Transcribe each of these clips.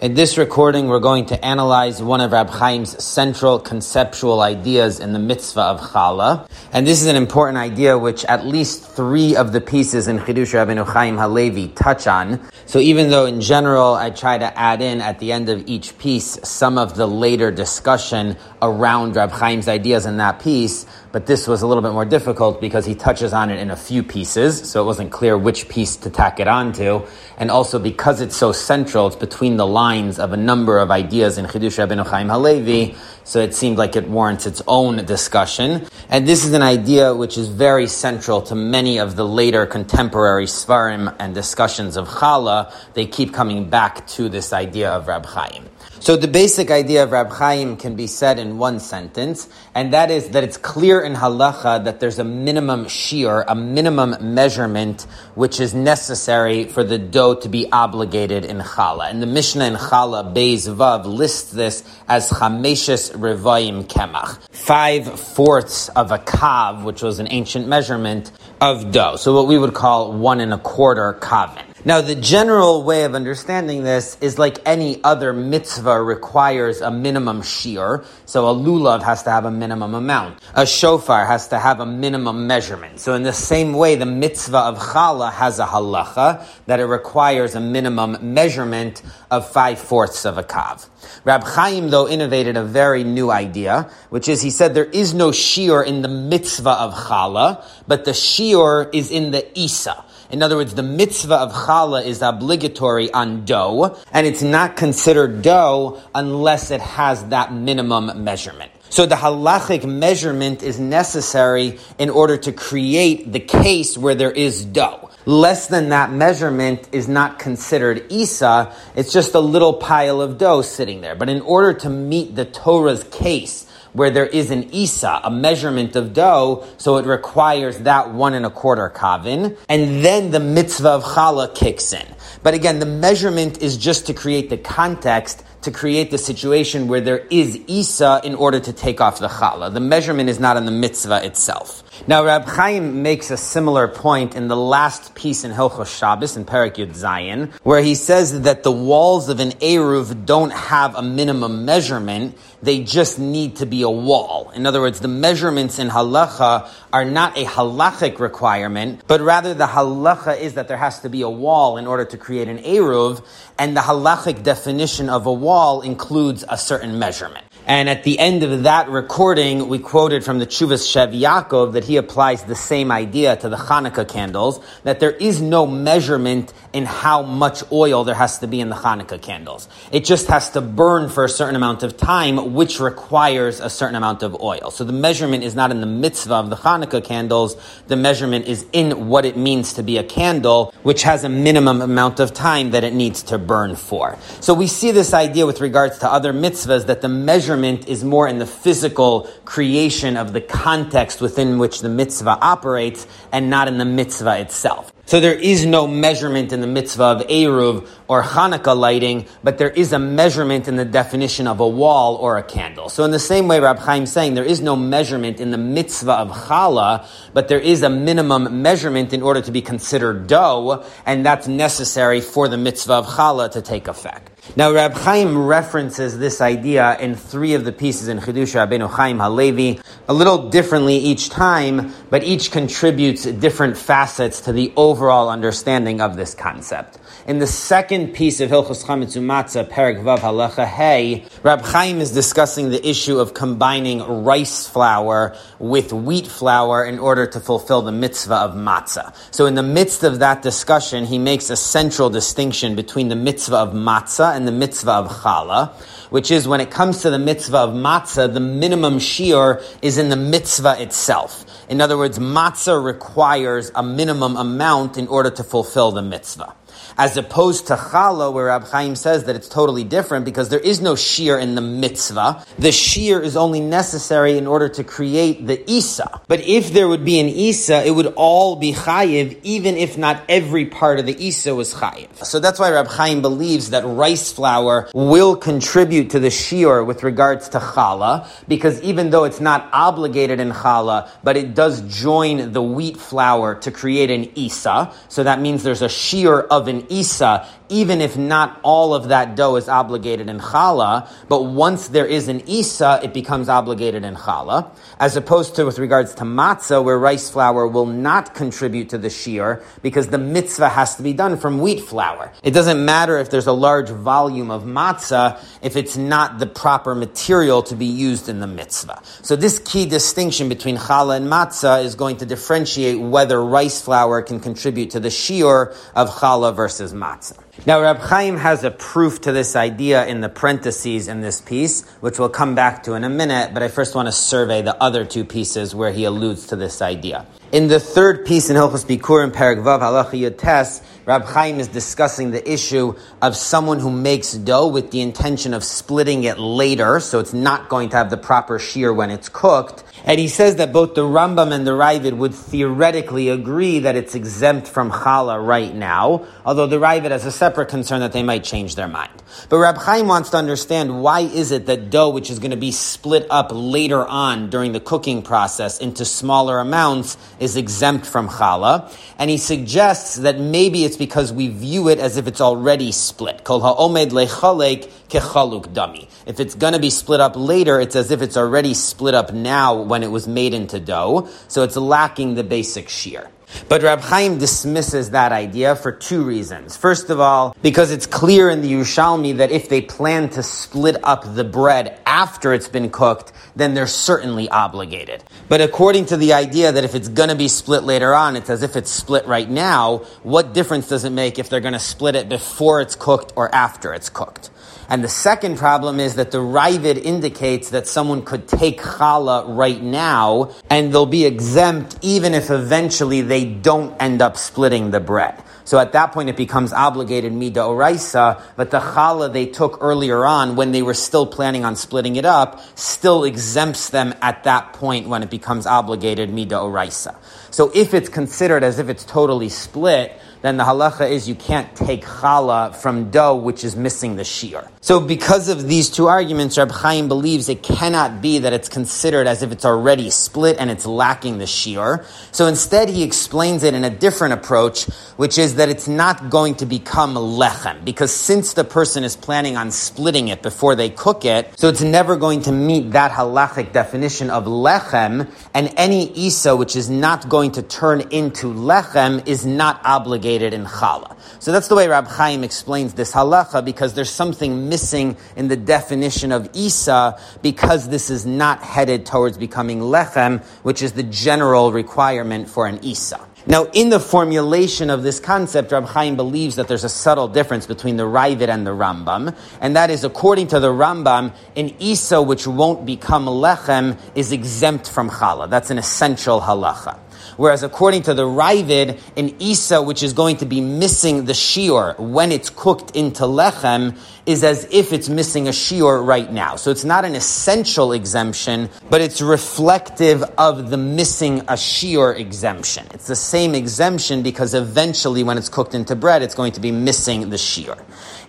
In this recording, we're going to analyze one of Rab Chaim's central conceptual ideas in the mitzvah of challah. And this is an important idea which at least three of the pieces in Chidush Rabbeinu Chaim Halevi touch on. So even though in general I try to add in at the end of each piece some of the later discussion around Rab Chaim's ideas in that piece, but this was a little bit more difficult because he touches on it in a few pieces, so it wasn't clear which piece to tack it onto. And also because it's so central, it's between the lines of a number of ideas in Chidush Rabbeinu Chaim Halevi, so it seemed like it warrants its own discussion. And this is an idea which is very central to many of the later contemporary svarim and discussions of challah. They keep coming back to this idea of Rab Chaim. So the basic idea of Rab Chaim can be said in one sentence, and that is that it's clear in halacha that there's a minimum shiur, a minimum measurement, which is necessary for the dough to be obligated in challah. And the Mishnah in challah, Beis Vav, lists this as chameshes revayim kemach, five fourths of a kav, which was an ancient measurement of dough. So what we would call one and a quarter kavin. Now, the general way of understanding this is like any other mitzvah requires a minimum shiur. So a lulav has to have a minimum amount. A shofar has to have a minimum measurement. So in the same way, the mitzvah of challah has a halacha that it requires a minimum measurement of five fourths of a kav. Rab Chaim, though, innovated a very new idea, which is he said there is no shiur in the mitzvah of challah, but the shiur is in the isa. In other words, the mitzvah of challah is obligatory on dough, and it's not considered dough unless it has that minimum measurement. So the halachic measurement is necessary in order to create the case where there is dough. Less than that measurement is not considered Isa, it's just a little pile of dough sitting there. But in order to meet the Torah's case, where there is an isa, a measurement of dough, so it requires that one and a quarter kavin, and then the mitzvah of challah kicks in. But again, the measurement is just to create the context to create the situation where there is Isa in order to take off the challah. The measurement is not in the mitzvah itself. Now, Rab Chaim makes a similar point in the last piece in Hilchos Shabbos in Perak Yud Zayin, where he says that the walls of an Eruv don't have a minimum measurement, they just need to be a wall. In other words, the measurements in halacha are not a halachic requirement, but rather the halacha is that there has to be a wall in order to create an Eruv, and the halachic definition of a wall includes a certain measurement. And at the end of that recording, we quoted from the Chuvas Shev Yaakov that he applies the same idea to the Hanukkah candles, that there is no measurement in how much oil there has to be in the Hanukkah candles. It just has to burn for a certain amount of time, which requires a certain amount of oil. So the measurement is not in the mitzvah of the Hanukkah candles, the measurement is in what it means to be a candle, which has a minimum amount of time that it needs to burn for. So we see this idea with regards to other mitzvahs that the measurement measurement is more in the physical creation of the context within which the mitzvah operates and not in the mitzvah itself. So there is no measurement in the mitzvah of Eruv or Hanukkah lighting, but there is a measurement in the definition of a wall or a candle. So in the same way, Rab Chaim is saying there is no measurement in the mitzvah of challah, but there is a minimum measurement in order to be considered dough, and that's necessary for the mitzvah of challah to take effect. Now, Rab Chaim references this idea in three of the pieces in Chidush Rabbeinu Chaim Halevi, a little differently each time, but each contributes different facets to the overall understanding of this concept. In the second piece of Hilchos Chametz Umatzah, Perak Vav Halacha Hey, Rab Chaim is discussing the issue of combining rice flour with wheat flour in order to fulfill the mitzvah of matzah. So in the midst of that discussion, he makes a central distinction between the mitzvah of matzah and the mitzvah of challah, which is when it comes to the mitzvah of matzah, the minimum shiur is in the mitzvah itself. In other words, matzah requires a minimum amount in order to fulfill the mitzvah as opposed to challah, where Rab Chaim says that it's totally different because there is no shiur in the mitzvah. The shiur is only necessary in order to create the isa. But if there would be an isa, it would all be chayiv, even if not every part of the isa was chayiv. So that's why Rab Chaim believes that rice flour will contribute to the shiur with regards to challah, because even though it's not obligated in challah, but it does join the wheat flour to create an isa. So that means there's a shiur of an Isa even if not all of that dough is obligated in challah, but once there is an isa, it becomes obligated in challah, as opposed to with regards to matzah, where rice flour will not contribute to the shiur because the mitzvah has to be done from wheat flour. It doesn't matter if there's a large volume of matzah if it's not the proper material to be used in the mitzvah. So this key distinction between challah and matzah is going to differentiate whether rice flour can contribute to the shiur of challah versus matzah. Now, Rab Chaim has a proof to this idea in the parentheses in this piece, which we'll come back to in a minute, but I first want to survey the other two pieces where he alludes to this idea. In the third piece in Hilchos Bikurim Perek Vav Halacha Yotes, Rab Chaim is discussing the issue of someone who makes dough with the intention of splitting it later, so it's not going to have the proper shiur when it's cooked, and he says that both the Rambam and the Raavad would theoretically agree that it's exempt from challah right now, although the Raavad has a separate concern that they might change their mind. But Rab Chaim wants to understand why is it that dough, which is going to be split up later on during the cooking process into smaller amounts, is exempt from challah. And he suggests that maybe it's because we view it as if it's already split. Kol ha'omed lechalek kechaluk. If it's going to be split up later, it's as if it's already split up now when it was made into dough, so it's lacking the basic shiur. But Rab Chaim dismisses that idea for two reasons. First of all, because it's clear in the Yerushalmi that if they plan to split up the bread after it's been cooked, then they're certainly obligated. But according to the idea that if it's going to be split later on, it's as if it's split right now, what difference does it make if they're going to split it before it's cooked or after it's cooked? And the second problem is that the Raavad indicates that someone could take challah right now and they'll be exempt even if eventually they don't end up splitting the bread. So at that point, it becomes obligated mida oraisa, but the challah they took earlier on when they were still planning on splitting it up still exempts them at that point when it becomes obligated mida oraisa. So if it's considered as if it's totally split, then the halacha is you can't take challah from dough which is missing the shiur. So because of these two arguments, Reb Chaim believes it cannot be that it's considered as if it's already split and it's lacking the shiur. So instead he explains it in a different approach, which is that it's not going to become lechem, because since the person is planning on splitting it before they cook it, so it's never going to meet that halachic definition of lechem, and any isa which is not going to turn into lechem is not obligated in challah. So that's the way Rab Chaim explains this halacha, because there's something missing in the definition of Isa because this is not headed towards becoming lechem, which is the general requirement for an Isa. Now, in the formulation of this concept, Rab Chaim believes that there's a subtle difference between the Raavad and the Rambam, and that is, according to the Rambam, an Isa which won't become lechem is exempt from challah. That's an essential halacha. Whereas according to the Raavad, an Isa which is going to be missing the shiur when it's cooked into lechem is as if it's missing a shiur right now. So it's not an essential exemption, but it's reflective of the missing a shiur exemption. It's the same exemption because eventually when it's cooked into bread, it's going to be missing the shiur.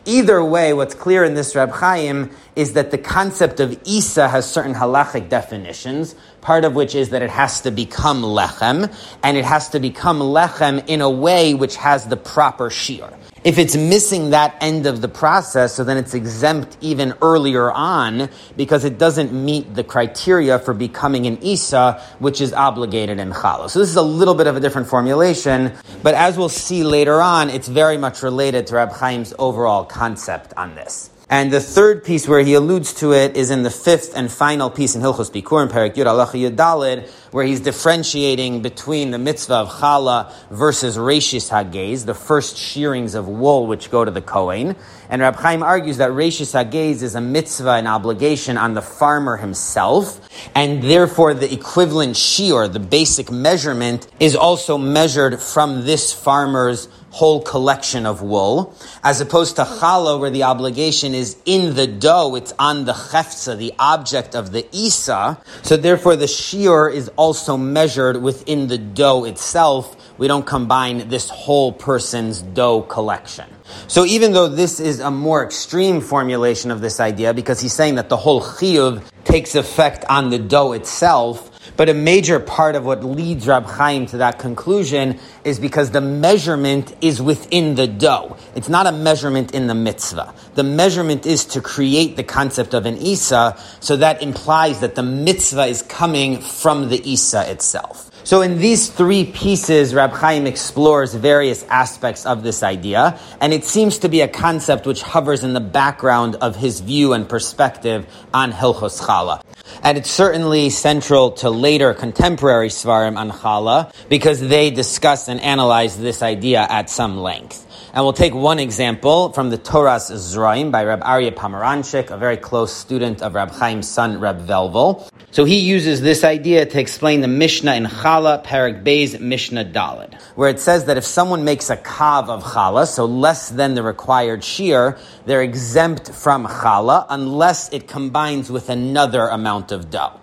Either way, what's clear in this Rab Chaim is that the concept of Isa has certain halachic definitions, part of which is that it has to become lechem, and it has to become lechem in a way which has the proper shiur. If it's missing that end of the process, so then it's exempt even earlier on because it doesn't meet the criteria for becoming an Isa, which is obligated in Challah. So this is a little bit of a different formulation, but as we'll see later on, it's very much related to Rab Chaim's overall concept on this. And the third piece where he alludes to it is in the fifth and final piece in Hilchos Bikurim Perek Yud Alacha Yudalid, where he's differentiating between the mitzvah of challah versus reshis hagez, the first shearings of wool which go to the Kohen. And Rab Chaim argues that reshis hagez is a mitzvah, an obligation on the farmer himself, and therefore the equivalent shiur, the basic measurement, is also measured from this farmer's whole collection of wool, as opposed to challah, where the obligation is in the dough, it's on the chefza, the object of the isa. So therefore, the shiur is also measured within the dough itself. We don't combine this whole person's dough collection. So even though this is a more extreme formulation of this idea, because he's saying that the whole chiyuv takes effect on the dough itself, But a major part of what leads Rab Chaim to that conclusion is because the measurement is within the dough. It's not a measurement in the mitzvah. The measurement is to create the concept of an Isa, so that implies that the mitzvah is coming from the Isa itself. So in these three pieces, Rab Chaim explores various aspects of this idea, and it seems to be a concept which hovers in the background of his view and perspective on Hilchos Chala. And it's certainly central to later contemporary Svarim on Chala, because they discuss and analyze this idea at some length. And we'll take one example from the Toras Zraim by Reb Aryeh Pomeranchik, a very close student of Reb Chaim's son, Reb Velvel. So he uses this idea to explain the Mishnah in Chala, Parak Beis, Mishnah Dalid, where it says that if someone makes a kav of Chala, so less than the required shiur, they're exempt from Chala unless it combines with another amount of dough.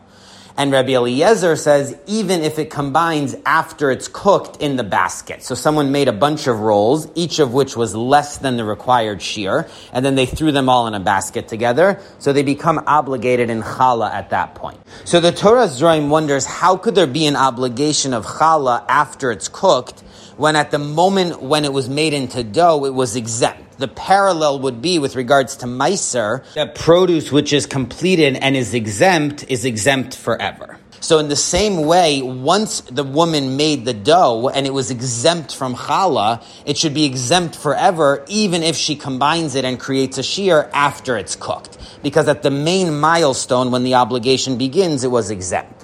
And Rabbi Eliezer says even if it combines after it's cooked in the basket. So someone made a bunch of rolls, each of which was less than the required shiur, and then they threw them all in a basket together, so they become obligated in challah at that point. So the Torah Zraim wonders how could there be an obligation of challah after it's cooked when at the moment when it was made into dough, it was exempt. The parallel would be with regards to Meiser, that produce which is completed and is exempt is exempt forever. So in the same way, once the woman made the dough and it was exempt from challah, it should be exempt forever, even if she combines it and creates a shiur after it's cooked. Because at the main milestone, when the obligation begins, it was exempt.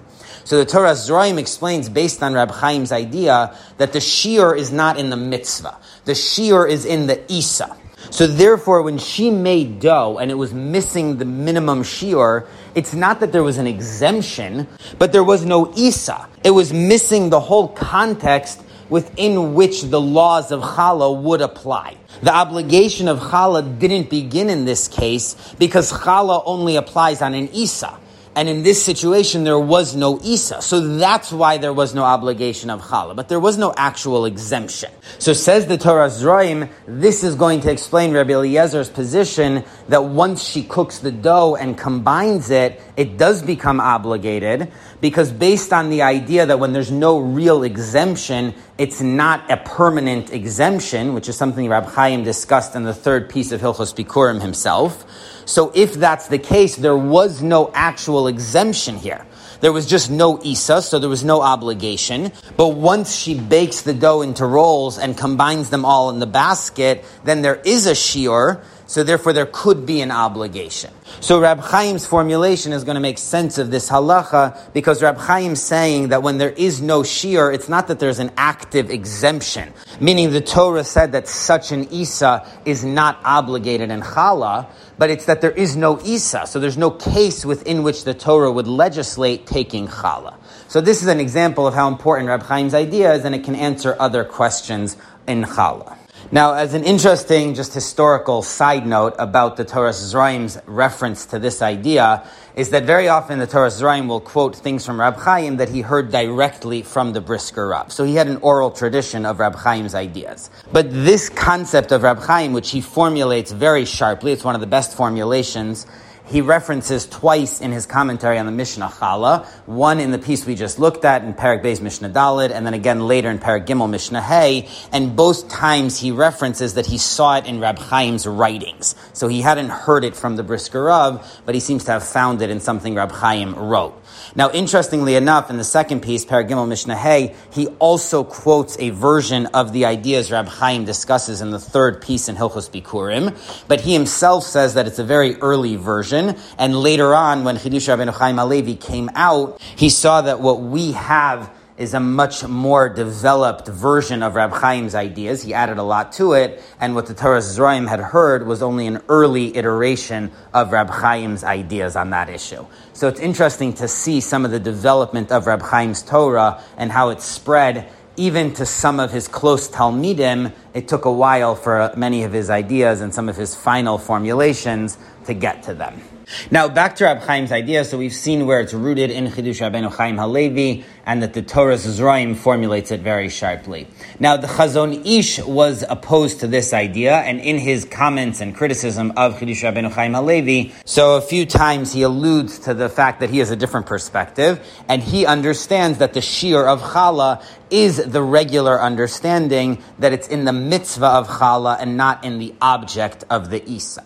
So the Torah Zraim explains, based on Rab Chaim's idea, that the shiur is not in the mitzvah. The shiur is in the isa. So therefore, when she made dough and it was missing the minimum shiur, it's not that there was an exemption, but there was no isa. It was missing the whole context within which the laws of challah would apply. The obligation of challah didn't begin in this case because challah only applies on an isa. And in this situation, there was no Isa. So that's why there was no obligation of Challah. But there was no actual exemption. So says the Torah Zraim, this is going to explain Rabbi Eliezer's position that once she cooks the dough and combines it, it does become obligated because based on the idea that when there's no real exemption, it's not a permanent exemption, which is something Rab Chaim discussed in the third piece of Hilchos Bikurim himself. So if that's the case, there was no actual exemption here. There was just no Isa, so there was no obligation. But once she bakes the dough into rolls and combines them all in the basket, then there is a shiur, so therefore there could be an obligation. So Rab Chaim's formulation is going to make sense of this halacha because Rab Chaim's saying that when there is no shiur, it's not that there's an active exemption, meaning the Torah said that such an Isa is not obligated in challah, but it's that there is no Isa, so there's no case within which the Torah would legislate taking challah. So this is an example of how important Rab Chaim's idea is, and it can answer other questions in challah. Now, as an interesting, just historical side note about the Torah Zraim's reference to this idea, is that very often the Torah Zraim will quote things from Rab Chaim that he heard directly from the Brisker Rab. So he had an oral tradition of Rab Chaim's ideas. But this concept of Rab Chaim, which he formulates very sharply, it's one of the best formulations, he references twice in his commentary on the Mishnah Chala, one in the piece we just looked at in Parak Beis Mishnah Dalid, and then again later in Parak Gimel Mishnah Hay, and both times he references that he saw it in Rab Chaim's writings. So he hadn't heard it from the Brisker Rav, but he seems to have found it in something Rab Chaim wrote. Now, interestingly enough, in the second piece, Paragimel Mishnah Hay, he also quotes a version of the ideas Rab Chaim discusses in the third piece in Hilchos Bikurim, but he himself says that it's a very early version, and later on, when Chidush Rabbeinu Chaim Alevi came out, he saw that what we have is a much more developed version of Rab Chaim's ideas. He added a lot to it, and what the Torah Zraim had heard was only an early iteration of Rab Chaim's ideas on that issue. So it's interesting to see some of the development of Rab Chaim's Torah and how it spread even to some of his close Talmidim. It took a while for many of his ideas and some of his final formulations to get to them. Now, back to Rab Chaim's idea. So we've seen where it's rooted in Chidush Rabbeinu Chaim Halevi, and that the Toras Zraim formulates it very sharply. Now, the Chazon Ish was opposed to this idea, and in his comments and criticism of Chidush Rabbeinu Chaim Halevi, so a few times he alludes to the fact that he has a different perspective, and he understands that the Shiur of Chala is the regular understanding that it's in the mitzvah of Chala and not in the object of the Isa.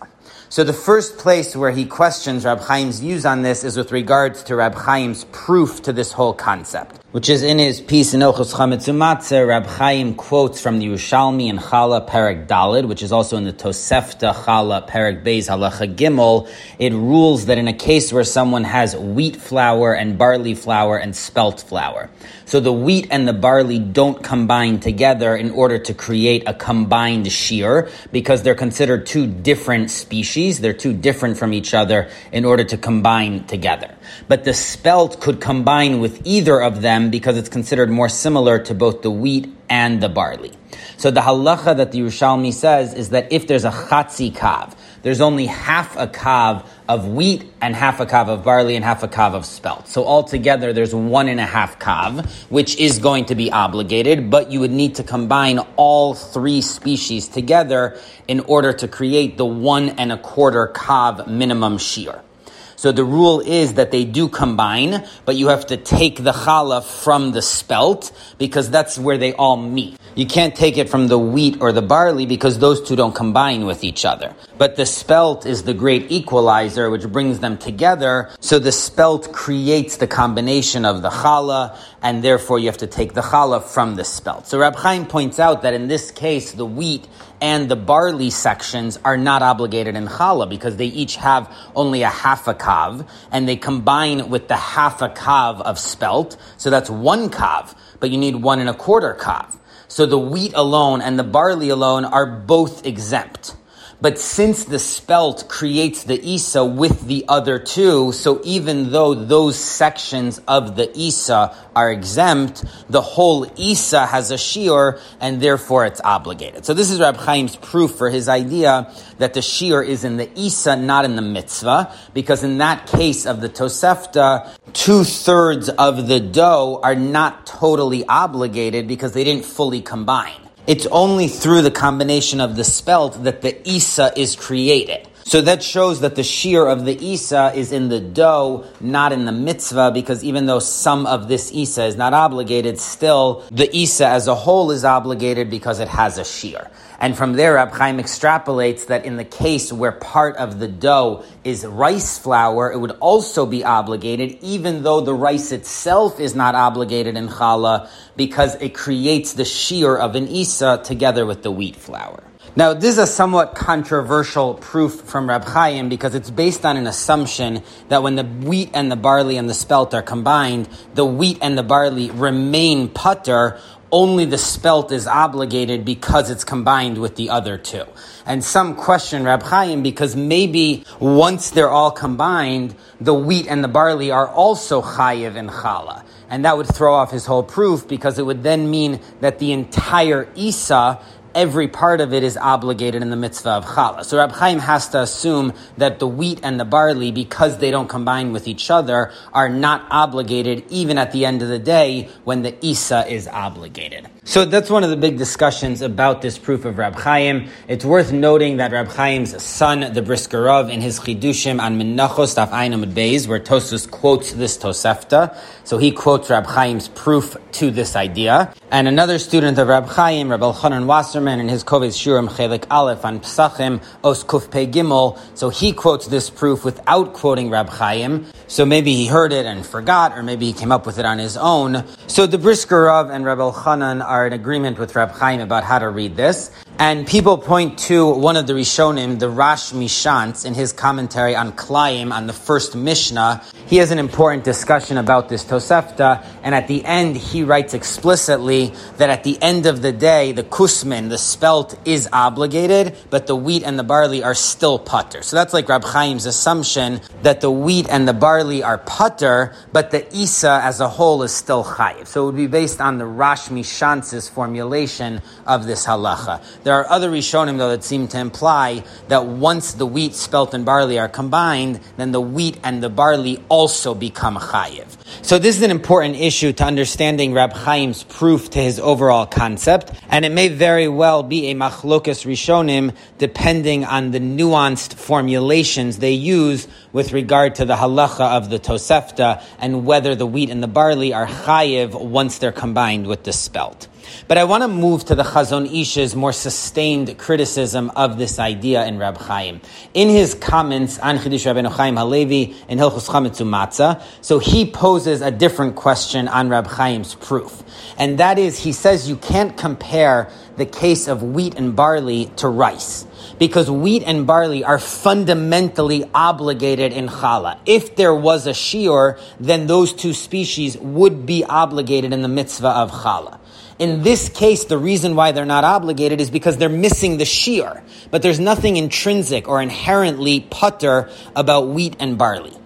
So the first place where he questions Rab Chaim's views on this is with regards to Rab Chaim's proof to this whole concept which is in his piece in Hilchos Chametz Umatzah, Rab Chaim quotes from the Yerushalmi and Chala Perek Dalid, which is also in the Tosefta Chala Perek Beis Halacha Gimel. It rules that in a case where someone has wheat flour and barley flour and spelt flour, so the wheat and the barley don't combine together in order to create a combined shiur because they're considered two different species. They're too different from each other in order to combine together. But the spelt could combine with either of them them because it's considered more similar to both the wheat and the barley. So the halacha that the Yerushalmi says is that if there's a chatzi kav, there's only half a kav of wheat and half a kav of barley and half a kav of spelt. So altogether there's one and a half kav, which is going to be obligated, but you would need to combine all three species together in order to create the one and a quarter kav minimum shiur. So the rule is that they do combine, but you have to take the challah from the spelt because that's where they all meet. You can't take it from the wheat or the barley because those two don't combine with each other. But the spelt is the great equalizer which brings them together. So the spelt creates the combination of the challah and therefore you have to take the challah from the spelt. So Rab Chaim points out that in this case, the wheat and the barley sections are not obligated in challah because they each have only a half a kav and they combine with the half a kav of spelt. So that's one kav, but you need one and a quarter kav. So the wheat alone and the barley alone are both exempt. But since the spelt creates the Isa with the other two, so even though those sections of the Isa are exempt, the whole Isa has a shiur, and therefore it's obligated. So this is Rab Chaim's proof for his idea that the shiur is in the Isa, not in the mitzvah, because in that case of the Tosefta, two thirds of the dough are not totally obligated because they didn't fully combine. It's only through the combination of the spelt that the Isa is created. So that shows that the shiur of the Isa is in the dough, not in the mitzvah, because even though some of this Isa is not obligated, still the Isa as a whole is obligated because it has a shiur. And from there, Rab Chaim extrapolates that in the case where part of the dough is rice flour, it would also be obligated, even though the rice itself is not obligated in challah, because it creates the shiur of an isa together with the wheat flour. Now, this is a somewhat controversial proof from Rab Chaim because it's based on an assumption that when the wheat and the barley and the spelt are combined, the wheat and the barley remain putter, only the spelt is obligated because it's combined with the other two. And some question Rab Chaim because maybe once they're all combined, the wheat and the barley are also chayiv in challah. And that would throw off his whole proof because it would then mean that the entire Isa every part of it is obligated in the mitzvah of challah. So Rab Chaim has to assume that the wheat and the barley, because they don't combine with each other, are not obligated even at the end of the day when the Isa is obligated. So that's one of the big discussions about this proof of Rab Chaim. It's worth noting that Rab Chaim's son, the Brisker Rav, in his Chidushim on Menachos Daf Einam Beis, where Tosfos quotes this Tosefta, so he quotes Rab Chaim's proof to this idea. And another student of Rab Chaim, Rab Elchanan Wasserman, in his Kovetz Shiurim Chelik Aleph on Psachim, Os Kuf Pe Gimel, so he quotes this proof without quoting Rab Chaim. So maybe he heard it and forgot, or maybe he came up with it on his own. So the Brisker Rav and Rab Elchanan are in agreement with Rab Chaim about how to read this. And people point to one of the Rishonim, the Rash Mishantz, in his commentary on Klayim, on the first Mishnah. He has an important discussion about this Tosefta, and at the end he writes explicitly that at the end of the day, the kusmin, the spelt, is obligated, but the wheat and the barley are still putter. So that's like Rab Chaim's assumption that the wheat and the barley are putter, but the Isa as a whole is still chayiv. So it would be based on the Rash Mishantz's formulation of this halacha. There are other Rishonim, though, that seem to imply that once the wheat, spelt, and barley are combined, then the wheat and the barley also become chayiv. So this is an important issue to understanding Rab Chaim's proof to his overall concept, and it may very well be a machlokas Rishonim depending on the nuanced formulations they use with regard to the halacha of the Tosefta and whether the wheat and the barley are chayiv once they're combined with the spelt. But I want to move to the Chazon Ish's more sustained criticism of this idea in Rab Chaim. In his comments on Chidush Rabbeinu Chaim Halevi in Hilchus Chametzu Matzah, so he poses a different question on Rab Chaim's proof. And that is, he says you can't compare the case of wheat and barley to rice because wheat and barley are fundamentally obligated in challah. If there was a shiur, then those two species would be obligated in the mitzvah of challah. In this case, the reason why they're not obligated is because they're missing the shiur. But there's nothing intrinsic or inherently putter about wheat and barley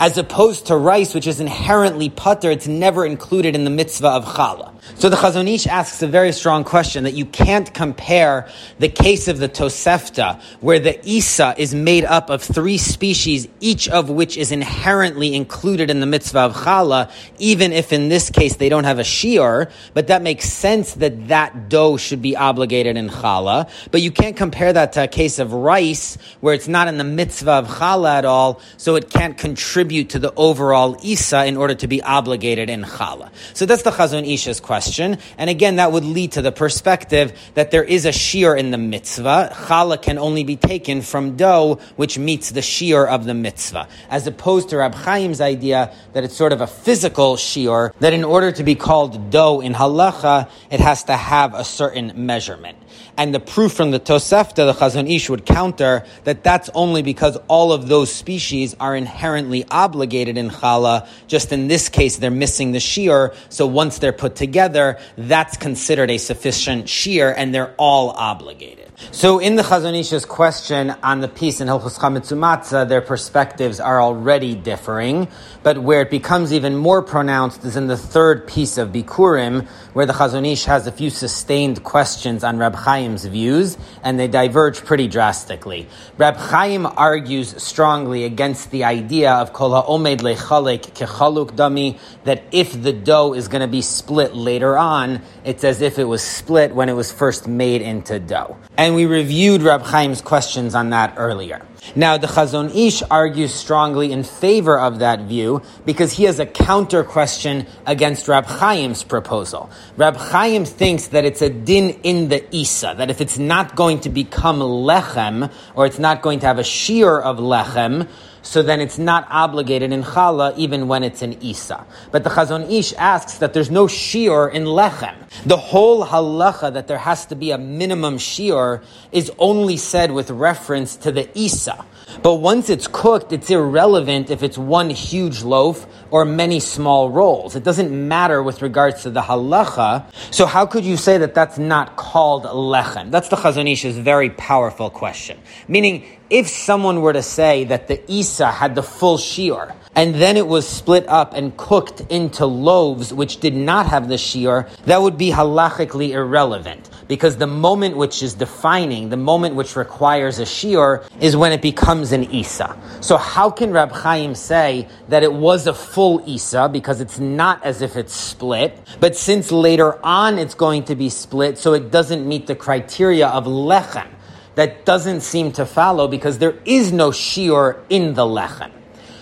as opposed to rice, which is inherently putter, it's never included in the mitzvah of challah. So the Chazon Ish asks a very strong question that you can't compare the case of the Tosefta, where the Isa is made up of three species, each of which is inherently included in the mitzvah of challah, even if in this case they don't have a shiur, but that makes sense that that dough should be obligated in challah. But you can't compare that to a case of rice, where it's not in the mitzvah of challah at all, so it can't contribute contribute to the overall Isa in order to be obligated in Chala. So that's the Chazon Ish's question. And again, that would lead to the perspective that there is a shiur in the mitzvah. Chala can only be taken from dough which meets the shiur of the mitzvah. As opposed to Rab Chaim's idea that it's sort of a physical shiur, that in order to be called dough in halacha, it has to have a certain measurement. And the proof from the Tosefta, the Chazon Ish would counter that that's only because all of those species are inherently obligated in challah. Just in this case, they're missing the shiur. So once they're put together, that's considered a sufficient shiur, and they're all obligated. So in the Chazon Ish's question on the piece in Hilchus Chametzumatzah, their perspectives are already differing, but where it becomes even more pronounced is in the third piece of Bikurim, where the Chazon Ish has a few sustained questions on Rab Chaim's views, and they diverge pretty drastically. Rab Chaim argues strongly against the idea of Kol HaOmed Lechalek Kechaluk Dami, that if the dough is going to be split later on, it's as if it was split when it was first made into dough. And we reviewed Rab Chaim's questions on that earlier. Now, the Chazon Ish argues strongly in favor of that view because he has a counter question against Rab Chaim's proposal. Rab Chaim thinks that it's a din in the Isa, that if it's not going to become lechem, or it's not going to have a shiur of lechem, so then it's not obligated in challah even when it's in isa. But the Chazon Ish asks that there's no shiur in lechem. The whole halacha that there has to be a minimum shiur is only said with reference to the isa. But once it's cooked, it's irrelevant if it's one huge loaf or many small rolls. It doesn't matter with regards to the halacha. So how could you say that that's not called lechem? That's the Chazon Ish's very powerful question. Meaning, if someone were to say that the Isa had the full shiur, and then it was split up and cooked into loaves which did not have the shiur, that would be halachically irrelevant. Because the moment which is defining, the moment which requires a shiur, is when it becomes an Isa. So how can Rab Chaim say that it was a full Isa, because it's not as if it's split, but since later on it's going to be split, so it doesn't meet the criteria of lechem. That doesn't seem to follow because there is no shiur in the lechem.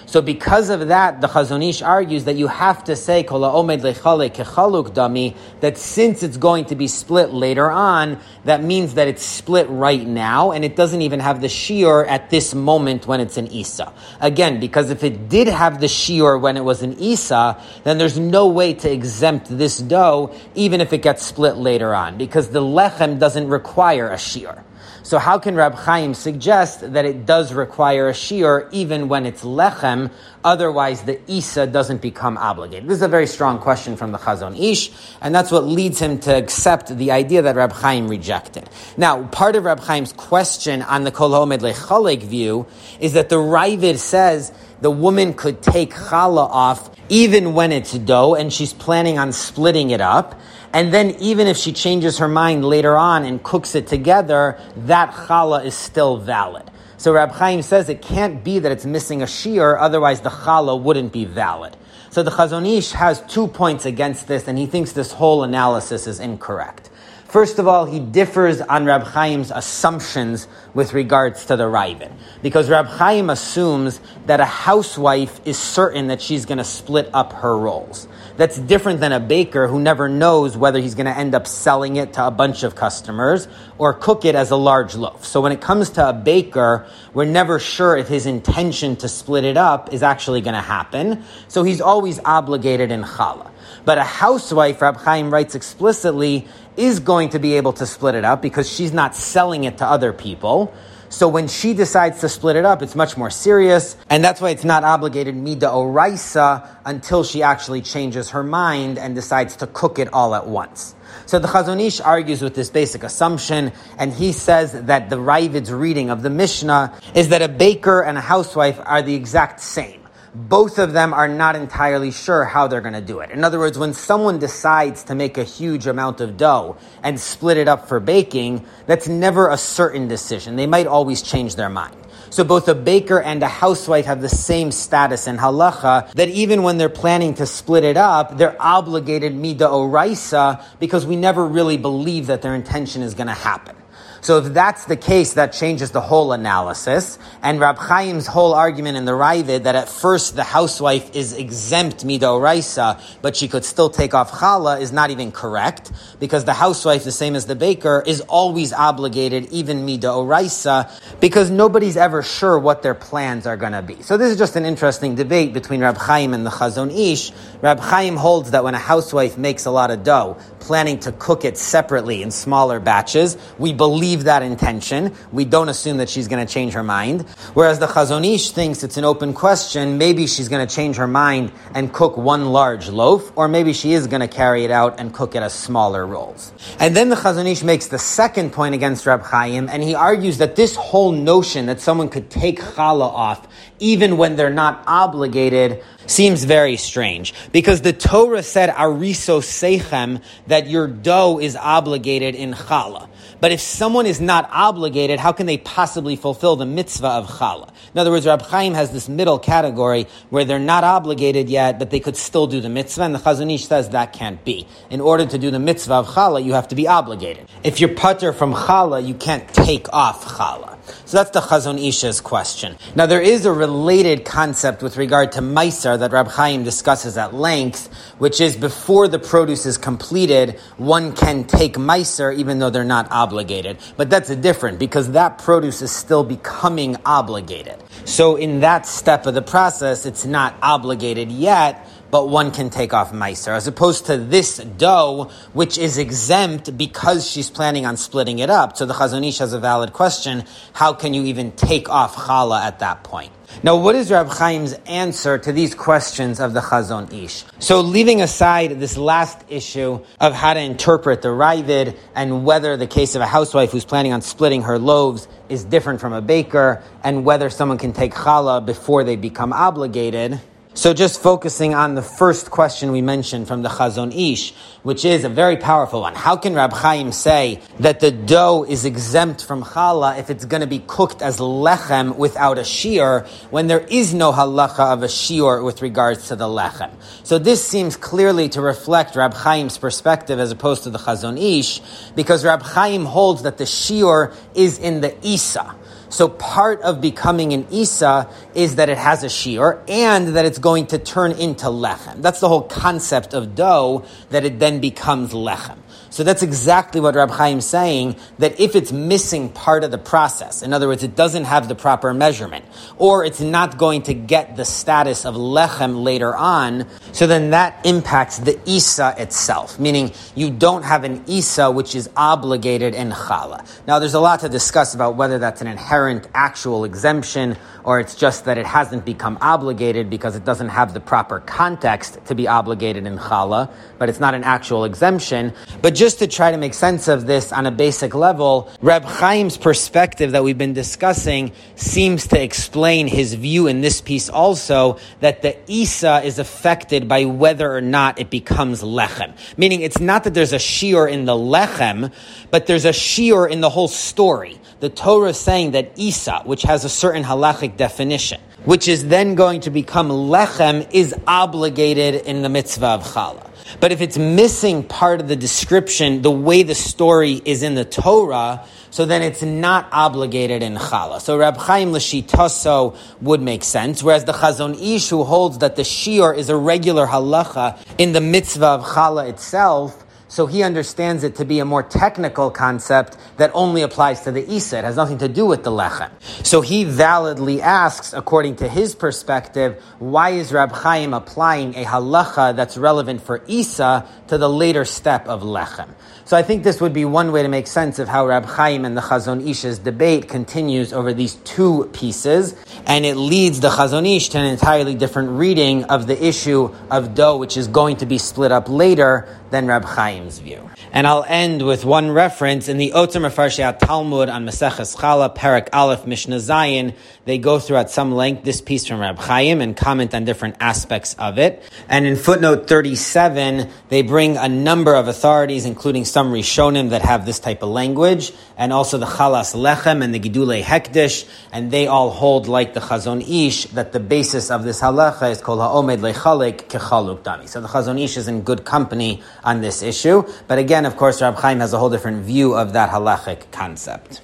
So because of that, the Chazon Ish argues that you have to say Kol omed kechaluk dami that since it's going to be split later on, that means that it's split right now, and it doesn't even have the shiur at this moment when it's an isa. Again, because if it did have the shiur when it was an isa, then there's no way to exempt this dough, even if it gets split later on, because the lechem doesn't require a shiur. So how can Rab Chaim suggest that it does require a shiur even when it's lechem? Otherwise, the isa doesn't become obligated. This is a very strong question from the Chazon Ish, and that's what leads him to accept the idea that Rab Chaim rejected. Now, part of Rab Chaim's question on the Kol HaOmed Lechalek view is that the Raavad says the woman could take challah off even when it's dough, and she's planning on splitting it up. And then even if she changes her mind later on and cooks it together, that challah is still valid. So Rab Chaim says it can't be that it's missing a shiur, otherwise the challah wouldn't be valid. So the Chazon Ish has two points against this, and he thinks this whole analysis is incorrect. First of all, he differs on Rab Chaim's assumptions with regards to the Raavad. Because Rab Chaim assumes that a housewife is certain that she's going to split up her rolls. That's different than a baker who never knows whether he's going to end up selling it to a bunch of customers or cook it as a large loaf. So when it comes to a baker, we're never sure if his intention to split it up is actually going to happen. So he's always obligated in challah. But a housewife, Rab Chaim writes explicitly, is going to be able to split it up because she's not selling it to other people. So when she decides to split it up, it's much more serious, and that's why it's not obligated mida oraisa until she actually changes her mind and decides to cook it all at once. So the Chazon Ish argues with this basic assumption, and he says that the Raavad's reading of the Mishnah is that a baker and a housewife are the exact same both of them are not entirely sure how they're going to do it. In other words, when someone decides to make a huge amount of dough and split it up for baking, that's never a certain decision. They might always change their mind. So both a baker and a housewife have the same status in halacha that even when they're planning to split it up, they're obligated mida oraisa because we never really believe that their intention is going to happen. So if that's the case, that changes the whole analysis. And Rab Chaim's whole argument in the Raavad that at first the housewife is exempt midoraisa, but she could still take off challah is not even correct because the housewife, the same as the baker, is always obligated even midoraisa because nobody's ever sure what their plans are going to be. So this is just an interesting debate between Rab Chaim and the Chazon Ish. Rab Chaim holds that when a housewife makes a lot of dough, planning to cook it separately in smaller batches, we believe that intention. We don't assume that she's going to change her mind. Whereas the Chazon Ish thinks it's an open question. Maybe she's going to change her mind and cook one large loaf, or maybe she is going to carry it out and cook it as smaller rolls. And then the Chazon Ish makes the second point against Rab Chaim, and he argues that this whole notion that someone could take challah off even when they're not obligated seems very strange because the Torah said ariso sechem that your dough is obligated in challah. But if someone is not obligated, how can they possibly fulfill the mitzvah of challah? In other words, Rab Chaim has this middle category where they're not obligated yet, but they could still do the mitzvah, and the Chazon Ish says that can't be. In order to do the mitzvah of challah, you have to be obligated. If you're putter from challah, you can't take off challah. So that's the Chazon Ish's question. Now there is a related concept with regard to Maisar that Rab Chaim discusses at length, which is before the produce is completed, one can take Maisar even though they're not obligated. But that's different because that produce is still becoming obligated. So in that step of the process, it's not obligated yet, but one can take off Meiser, as opposed to this dough, which is exempt because she's planning on splitting it up. So the Chazon Ish has a valid question. How can you even take off challah at that point? Now, what is Rab Chaim's answer to these questions of the Chazon Ish? So, leaving aside this last issue of how to interpret the Raavad and whether the case of a housewife who's planning on splitting her loaves is different from a baker, and whether someone can take challah before they become obligated, so just focusing on the first question we mentioned from the Chazon Ish, which is a very powerful one. How can Rab Chaim say that the dough is exempt from challah if it's going to be cooked as lechem without a shiur when there is no halacha of a shiur with regards to the lechem? So this seems clearly to reflect Rab Chaim's perspective as opposed to the Chazon Ish, because Rab Chaim holds that the shiur is in the Isa. So part of becoming an Isa is that it has a shiur and that it's going to turn into lechem. That's the whole concept of dough, that it then becomes lechem. So that's exactly what Rab Chaim is saying, that if it's missing part of the process, in other words, it doesn't have the proper measurement, or it's not going to get the status of lechem later on, so then that impacts the Isa itself, meaning you don't have an Isa which is obligated in challah. Now there's a lot to discuss about whether that's an inherent inherent actual exemption, or it's just that it hasn't become obligated because it doesn't have the proper context to be obligated in challah, but it's not an actual exemption. But just to try to make sense of this on a basic level, Reb Chaim's perspective that we've been discussing seems to explain his view in this piece also that the Isa is affected by whether or not it becomes lechem. Meaning it's not that there's a shiur in the lechem, but there's a shiur in the whole story. The Torah is saying that Isa, which has a certain halachic definition, which is then going to become lechem, is obligated in the mitzvah of challah. But if it's missing part of the description, the way the story is in the Torah, so then it's not obligated in challah. So Rab Chaim Lashitaso would make sense, whereas the Chazon Ish, who holds that the shiur is a regular halacha in the mitzvah of challah itself, so he understands it to be a more technical concept that only applies to the Isa. It has nothing to do with the Lechem. So he validly asks, according to his perspective, why is Rab Chaim applying a halacha that's relevant for Isa to the later step of Lechem? So I think this would be one way to make sense of how Rab Chaim and the Chazon Ish's debate continues over these two pieces, and it leads the Chazon Ish to an entirely different reading of the issue of dough, which is going to be split up later than Rab Chaim's view. And I'll end with one reference in the Otzar Mefarshei Talmud on Maseches Chala, Perek Aleph, Mishnah Zayin. They go through at some length this piece from Rab Chaim and comment on different aspects of it. And in footnote 37, they bring a number of authorities, including some Rishonim that have this type of language, and also the Chalas Lechem and the Gidulei Hekdesh, and they all hold, like the Chazon Ish, that the basis of this halacha is Kol HaOmed Lechalek Kechaluk Dami. So the Chazon Ish is in good company on this issue. But again, of course, Rab Chaim has a whole different view of that halachic concept.